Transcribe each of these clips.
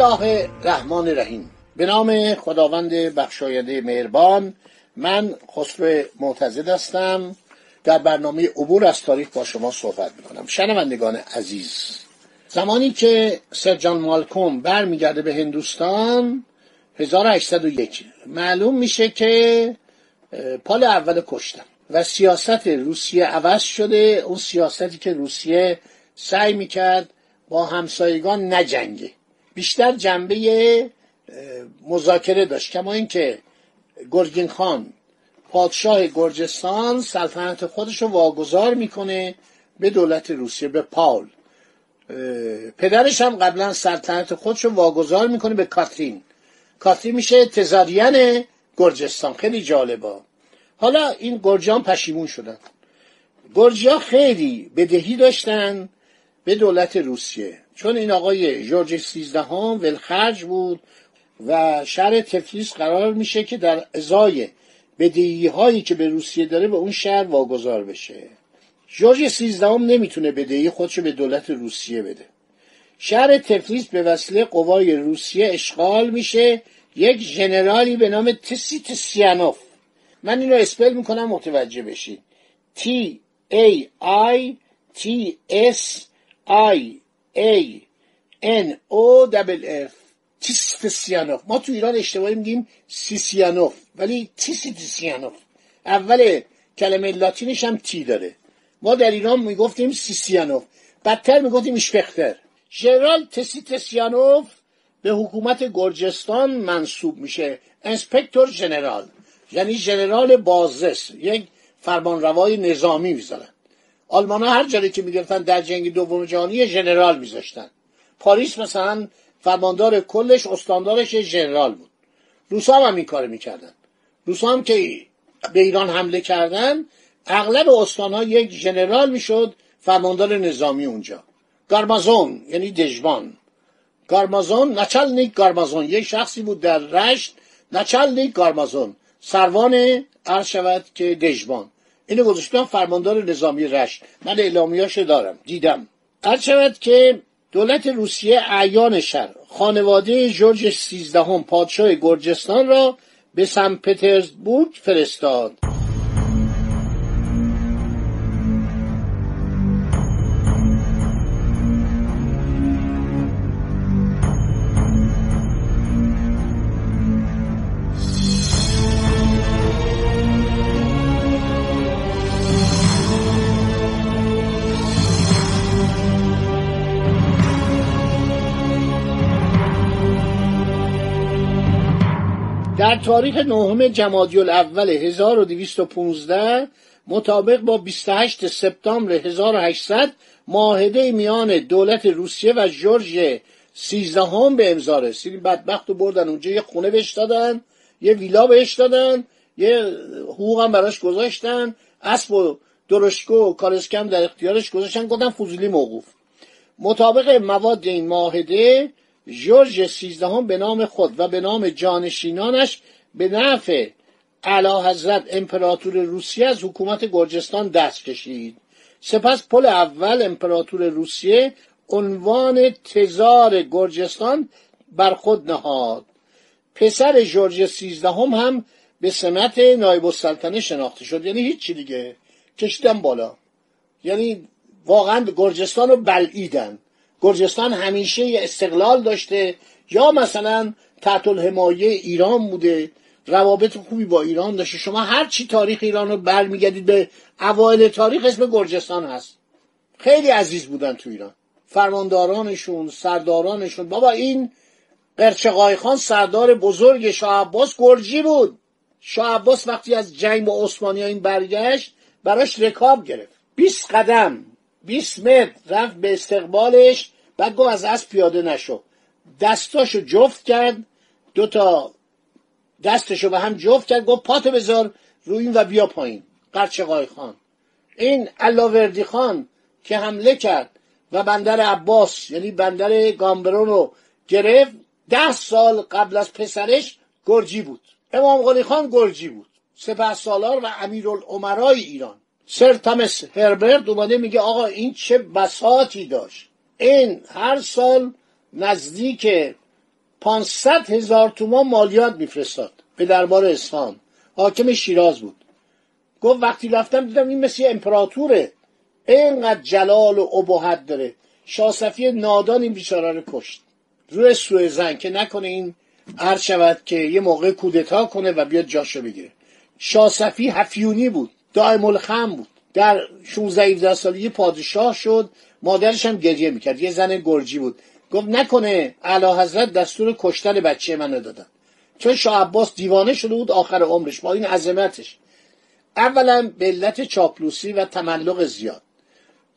الله الرحمن الرحیم به نام خداوند بخشاینده مهربان من خسرو معتزد هستم. در برنامه عبور از تاریخ با شما صحبت می‌کنم. شنوندگان عزیز زمانی که سر جان مالکوم برمیگرده به هندوستان 1801 معلوم میشه که پال اول کشتن و سیاست روسیه عوض شده. اون سیاستی که روسیه سعی می‌کرد با همسایگان نجنگه. بیشتر جنبه مذاکره داشت. کما اینکه گرگین خان پادشاه گرجستان سلطنت خودش رو واگذار می‌کنه به دولت روسیه به پاول. پدرش هم قبلا سلطنت خودش رو واگذار می‌کنه به کاترین. کاترین میشه تزاریان گرجستان. خیلی جالبه. حالا این گرجان پشیمون شدن. گرجیا خیلی بدهی داشتن. به دولت روسیه. چون این آقای جورج سیزدهم ولخرج بود و شهر تفلیس قرار میشه که در ازای بدهی هایی که به روسیه داره به اون شهر واگذار بشه. جورج سیزدهم نمی‌تونه بدهی خودشو به دولت روسیه بده. شهر تفلیس به وسیله قوای روسیه اشغال میشه یک ژنرالی به نام تسیت سیانوف من اینو اسپل می‌کنم متوجه بشید T A I T S I A N O F. تیستسیانوف ما تو ایران اشتباهی میگیم سیسیانوف ولی تیسیتسیانوف اول کلمه لاتینش هم تی داره. ما در ایران می‌گفتیم سیسیانوف بدتر می‌گفتیم اشپختر ژنرال تسیتسیانوف به حکومت گرجستان منصوب میشه. انسپکتور ژنرال یعنی ژنرال بازرس. یک فرمانروای نظامی می‌ذارن. آلمان ها هر جایی که می‌گرفتن در جنگ دوم جهانی ژنرال میذاشتن. پاریس مثلا فرماندار کلش استاندارش ژنرال بود. روسا هم, هم این کار می‌کردن. روسا هم که به ایران حمله کردن اغلب استانها یک ژنرال می‌شد فرماندار نظامی اونجا. گارمازون یعنی دژبان گارمازون نچلنیک گارمازون. یک شخصی بود در رشت نچلنیک گارمازون. سروان عرض شود که دژبان اینو گذاشتم فرماندار نظامی رشت. من اعلامیاش دارم. دیدم. عرض شود که دولت روسیه اعیان شهر خانواده جورج سیزدهم پادشاه گرجستان را به سن پترزبورگ فرستاد. در تاریخ نهم جمادی الاول 1215 مطابق با 28 سپتامبر 1800 معاهده میان دولت روسیه و جورج سیزدهم به امضا رسید. بدبخت رو بردن اونجا یه خونه بهش دادن یه ویلا بهش دادن یه حقوق هم براش گذاشتن اسب و درشکو و کارسکم در اختیارش گذاشتن گفتن فضولی موقوف. مطابق مواد این معاهده جورج سیزدهم به نام خود و به نام جانشینانش به نفع اعلی حضرت امپراتور روسیه از حکومت گرجستان دست کشید. سپس پل اول امپراتور روسیه عنوان تزار گرجستان بر خود نهاد. پسر جورج سیزدهم هم به سمت نایب السلطنه شناخته شد. یعنی هیچی دیگه. کشیدن بالا. یعنی واقعا گرجستان رو بلعیدن. گرجستان همیشه استقلال داشته. یا مثلا تحت الحمایه ایران بوده. روابط خوبی با ایران داشته. شما هر چی تاریخ ایران رو برمیگردید به اوایل تاریخ اسم گرجستان هست. خیلی عزیز بودن تو ایران. فرماندارانشون سردارانشون. بابا این قرچقای خان سردار بزرگ شاه عباس گرجی بود. شاه عباس وقتی از جنگ با عثمانی این برگشت براش رکاب گرفت. 20 قدم. 20 متر رفت به استقبالش بعد گفت از اسب پیاده نشو دستاشو جفت کرد دو تا دستشو به هم جفت کرد گفت پاتو بذار روی این و بیا پایین. قرچقای خان. این علاوردی خان که حمله کرد و بندر عباس یعنی بندر گامبرون رو گرفت ده سال قبل از پسرش گرجی بود. امام قلی خان گرجی بود. سپه سالار و امیرالعمرای ایران. سر تمس هربرت اومده میگه آقا این چه بساتی داشت. این هر سال نزدیک 500 هزار تومان مالیات میفرستاد به دربار اصفهان حاکم شیراز بود. گفت وقتی رفتم دیدم این مثل امپراتوره. اینقدر جلال و ابهت داره. شاسفی نادان این بیچاره رو کشت. روی سوء زن که نکنه این عرض شود که یه موقع کودتا کنه و بیاد جاشو بگیره. شاسفی هفیونی بود. دائم الخم بود. در 16 17 سالگی پادشاه شد مادرش هم گریه می‌کرد. یه زن گرجی بود. گفت نکنه اعلی حضرت دستور کشتن بچه منو دادن. چون شاه عباس دیوانه شده بود آخر عمرش. با این عظمتش. اولا به علت چاپلوسی و تملق زیاد.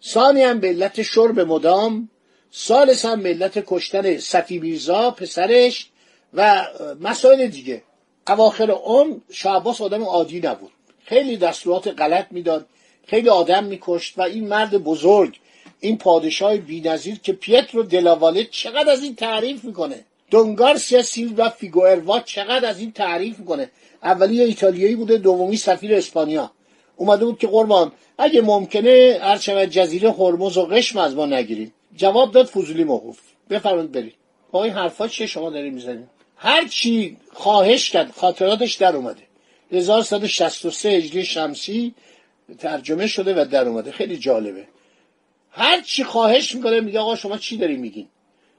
ثانی هم به علت شرب مدام. سالس هم به علت کشتن صفی میرزا پسرش و مسائل دیگه. اواخر عمر شاه عباس آدم عادی نبود. خیلی دستورات غلط می‌داد خیلی آدم میکشت و این مرد بزرگ این پادشاه بینظیر که پیترو دلاواله چقدر از این تعریف می‌کنه؟ دونگارسیا سیلوا فیگوئروا چقدر از این تعریف می‌کنه؟ اولی ایتالیایی بوده دومی سفیر اسپانیا. اومده بود که قربان اگه ممکنه هر جزیره هرمز و قشم از ما نگیریم جواب داد فضولی موقوف بفرمایید برید. با این حرفا چیه شما دارید می‌زنید؟ هر چی خواهش کرد خاطراتش در اومده. 1163 هجری شمسی ترجمه شده و در اومده. خیلی جالبه. هر چی خواهش می‌کنه میگه آقا شما چی داری میگین؟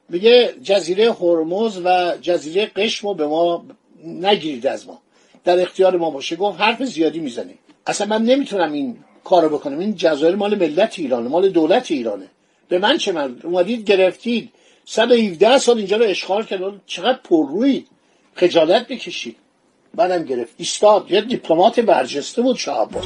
میگه جزیره هرمز و جزیره قشم رو به ما نگیرید از ما. در اختیار ما باشه. گفت حرف زیادی می‌زنه. اصلا من نمی‌تونم این کارو بکنم. این جزایر مال ملت ایرانه مال دولت ایرانه. به من چه من؟ اومدید گرفتید. 117 سال اینجا رو اشغال کرد. چقدر پررویید خجالت بکشید. بعدم گرفت. ایستاد. یه دیپلمات برجسته بود شاه عباس.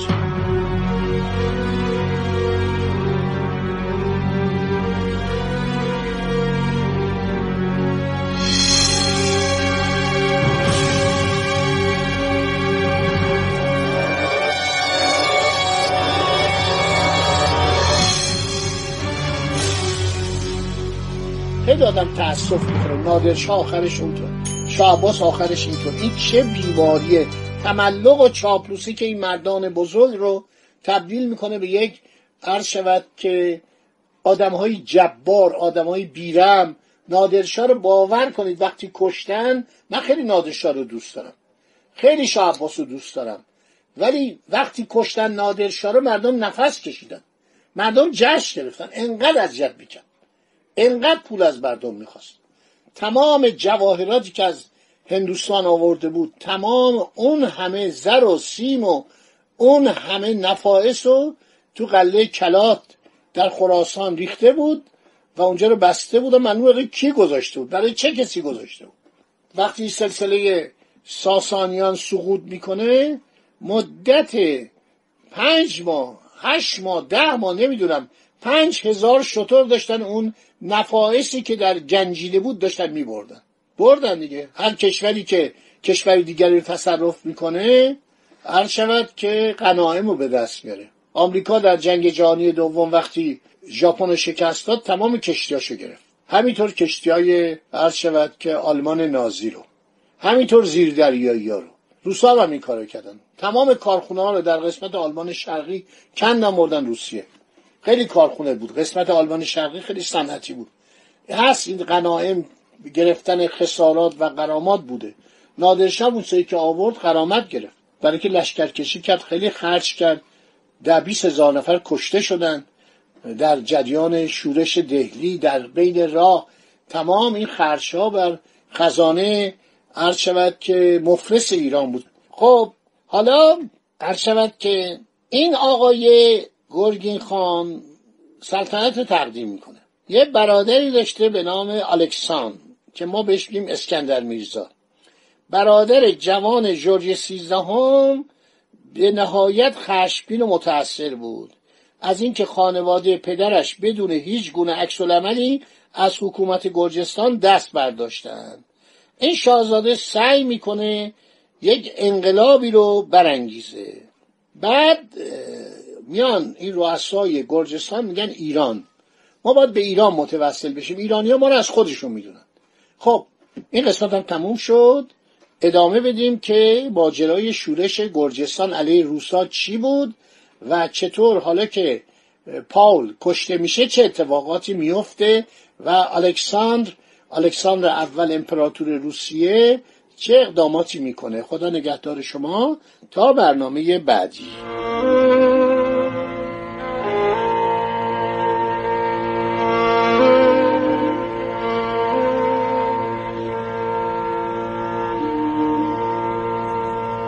آدم تاسف می‌کنه. نادرشاه آخرش اونطور. شاه آخرش اینطور. این چه بیماریه. تملق و چاپلوسی که این مردان بزرگ رو تبدیل می‌کنه به یک عرض شود که آدم های جبار آدم های بیرم نادرشاه رو باور کنید وقتی کشتن من خیلی نادرشاه رو دوست دارم. خیلی شاه رو دوست دارم. ولی وقتی کشتن نادرشاه رو مردم نفس کشیدن. مردم جشن گرفتن. انقدر اذیت می‌کرد. انقدر پول از مردم می‌خواست. تمام جواهراتی که از هندوستان آورده بود تمام اون همه زر و سیم و اون همه نفایس رو تو قله کلات در خراسان ریخته بود و اونجا رو بسته بود و منو کی گذاشته بود برای چه کسی گذاشته بود؟ وقتی سلسله ساسانیان سقوط می‌کنه مدت پنج ماه هشت ماه ده ماه نمی‌دونم پنج هزار شطور داشتن اون نفایسی که در گنجیده بود داشتن میبردن. بردن دیگه. هر کشوری که کشوری دیگری رو تصرف می‌کنه هر شود که قناعم رو به دست میاره آمریکا در جنگ جهانی دوم وقتی ژاپن شکست داد تمام کشتیاشو گرفت. همینطور کشتی های عرض شود که آلمان نازی رو. همینطور زیر دریایی ها رو. روسا هم این کارو کردن. تمام کارخونه ها رو در قسمت آلمان شرقی کندن مردن روسیه. خیلی کارخونه بود. قسمت آلمان شرقی خیلی صنعتی بود. هست این قناعم گرفتن خسارات و قرامات بوده. نادرشاه اون که آورد قرامت گرفت. برای که لشکرکشی کرد خیلی خرج کرد. در بیس هزار نفر کشته شدن. در جریان شورش دهلی در بین راه. تمام این خرچها بر خزانه عرض شود که مفلس ایران بود. خب حالا عرض شود که این آقای گرگین خان سلطنت رو تقدیم می‌کنه. یه برادری داشته به نام الکسان که ما بهش بگیم اسکندر میرزا. برادر جوان جورج سیزدهم به نهایت خشمگین و متاثر بود. از اینکه خانواده پدرش بدون هیچ گونه عکس العملی از حکومت گرجستان دست برداشتند. این شاهزاده سعی می‌کنه یک انقلابی رو برانگیزه. بعد میان این رؤسای گرجستان میگن ایران. ما باید به ایران متوسل بشیم. ایرانی ها ما رو از خودشون می‌دونن. خب این قسمت هم تموم شد. ادامه بدیم که ماجرای شورش گرجستان علیه روسا چی بود و چطور حالا که پاول کشته میشه چه اتفاقاتی میفته و الکساندر الکساندر اول امپراتور روسیه چه اقداماتی می‌کنه. خدا نگهدار شما. تا برنامه بعدی.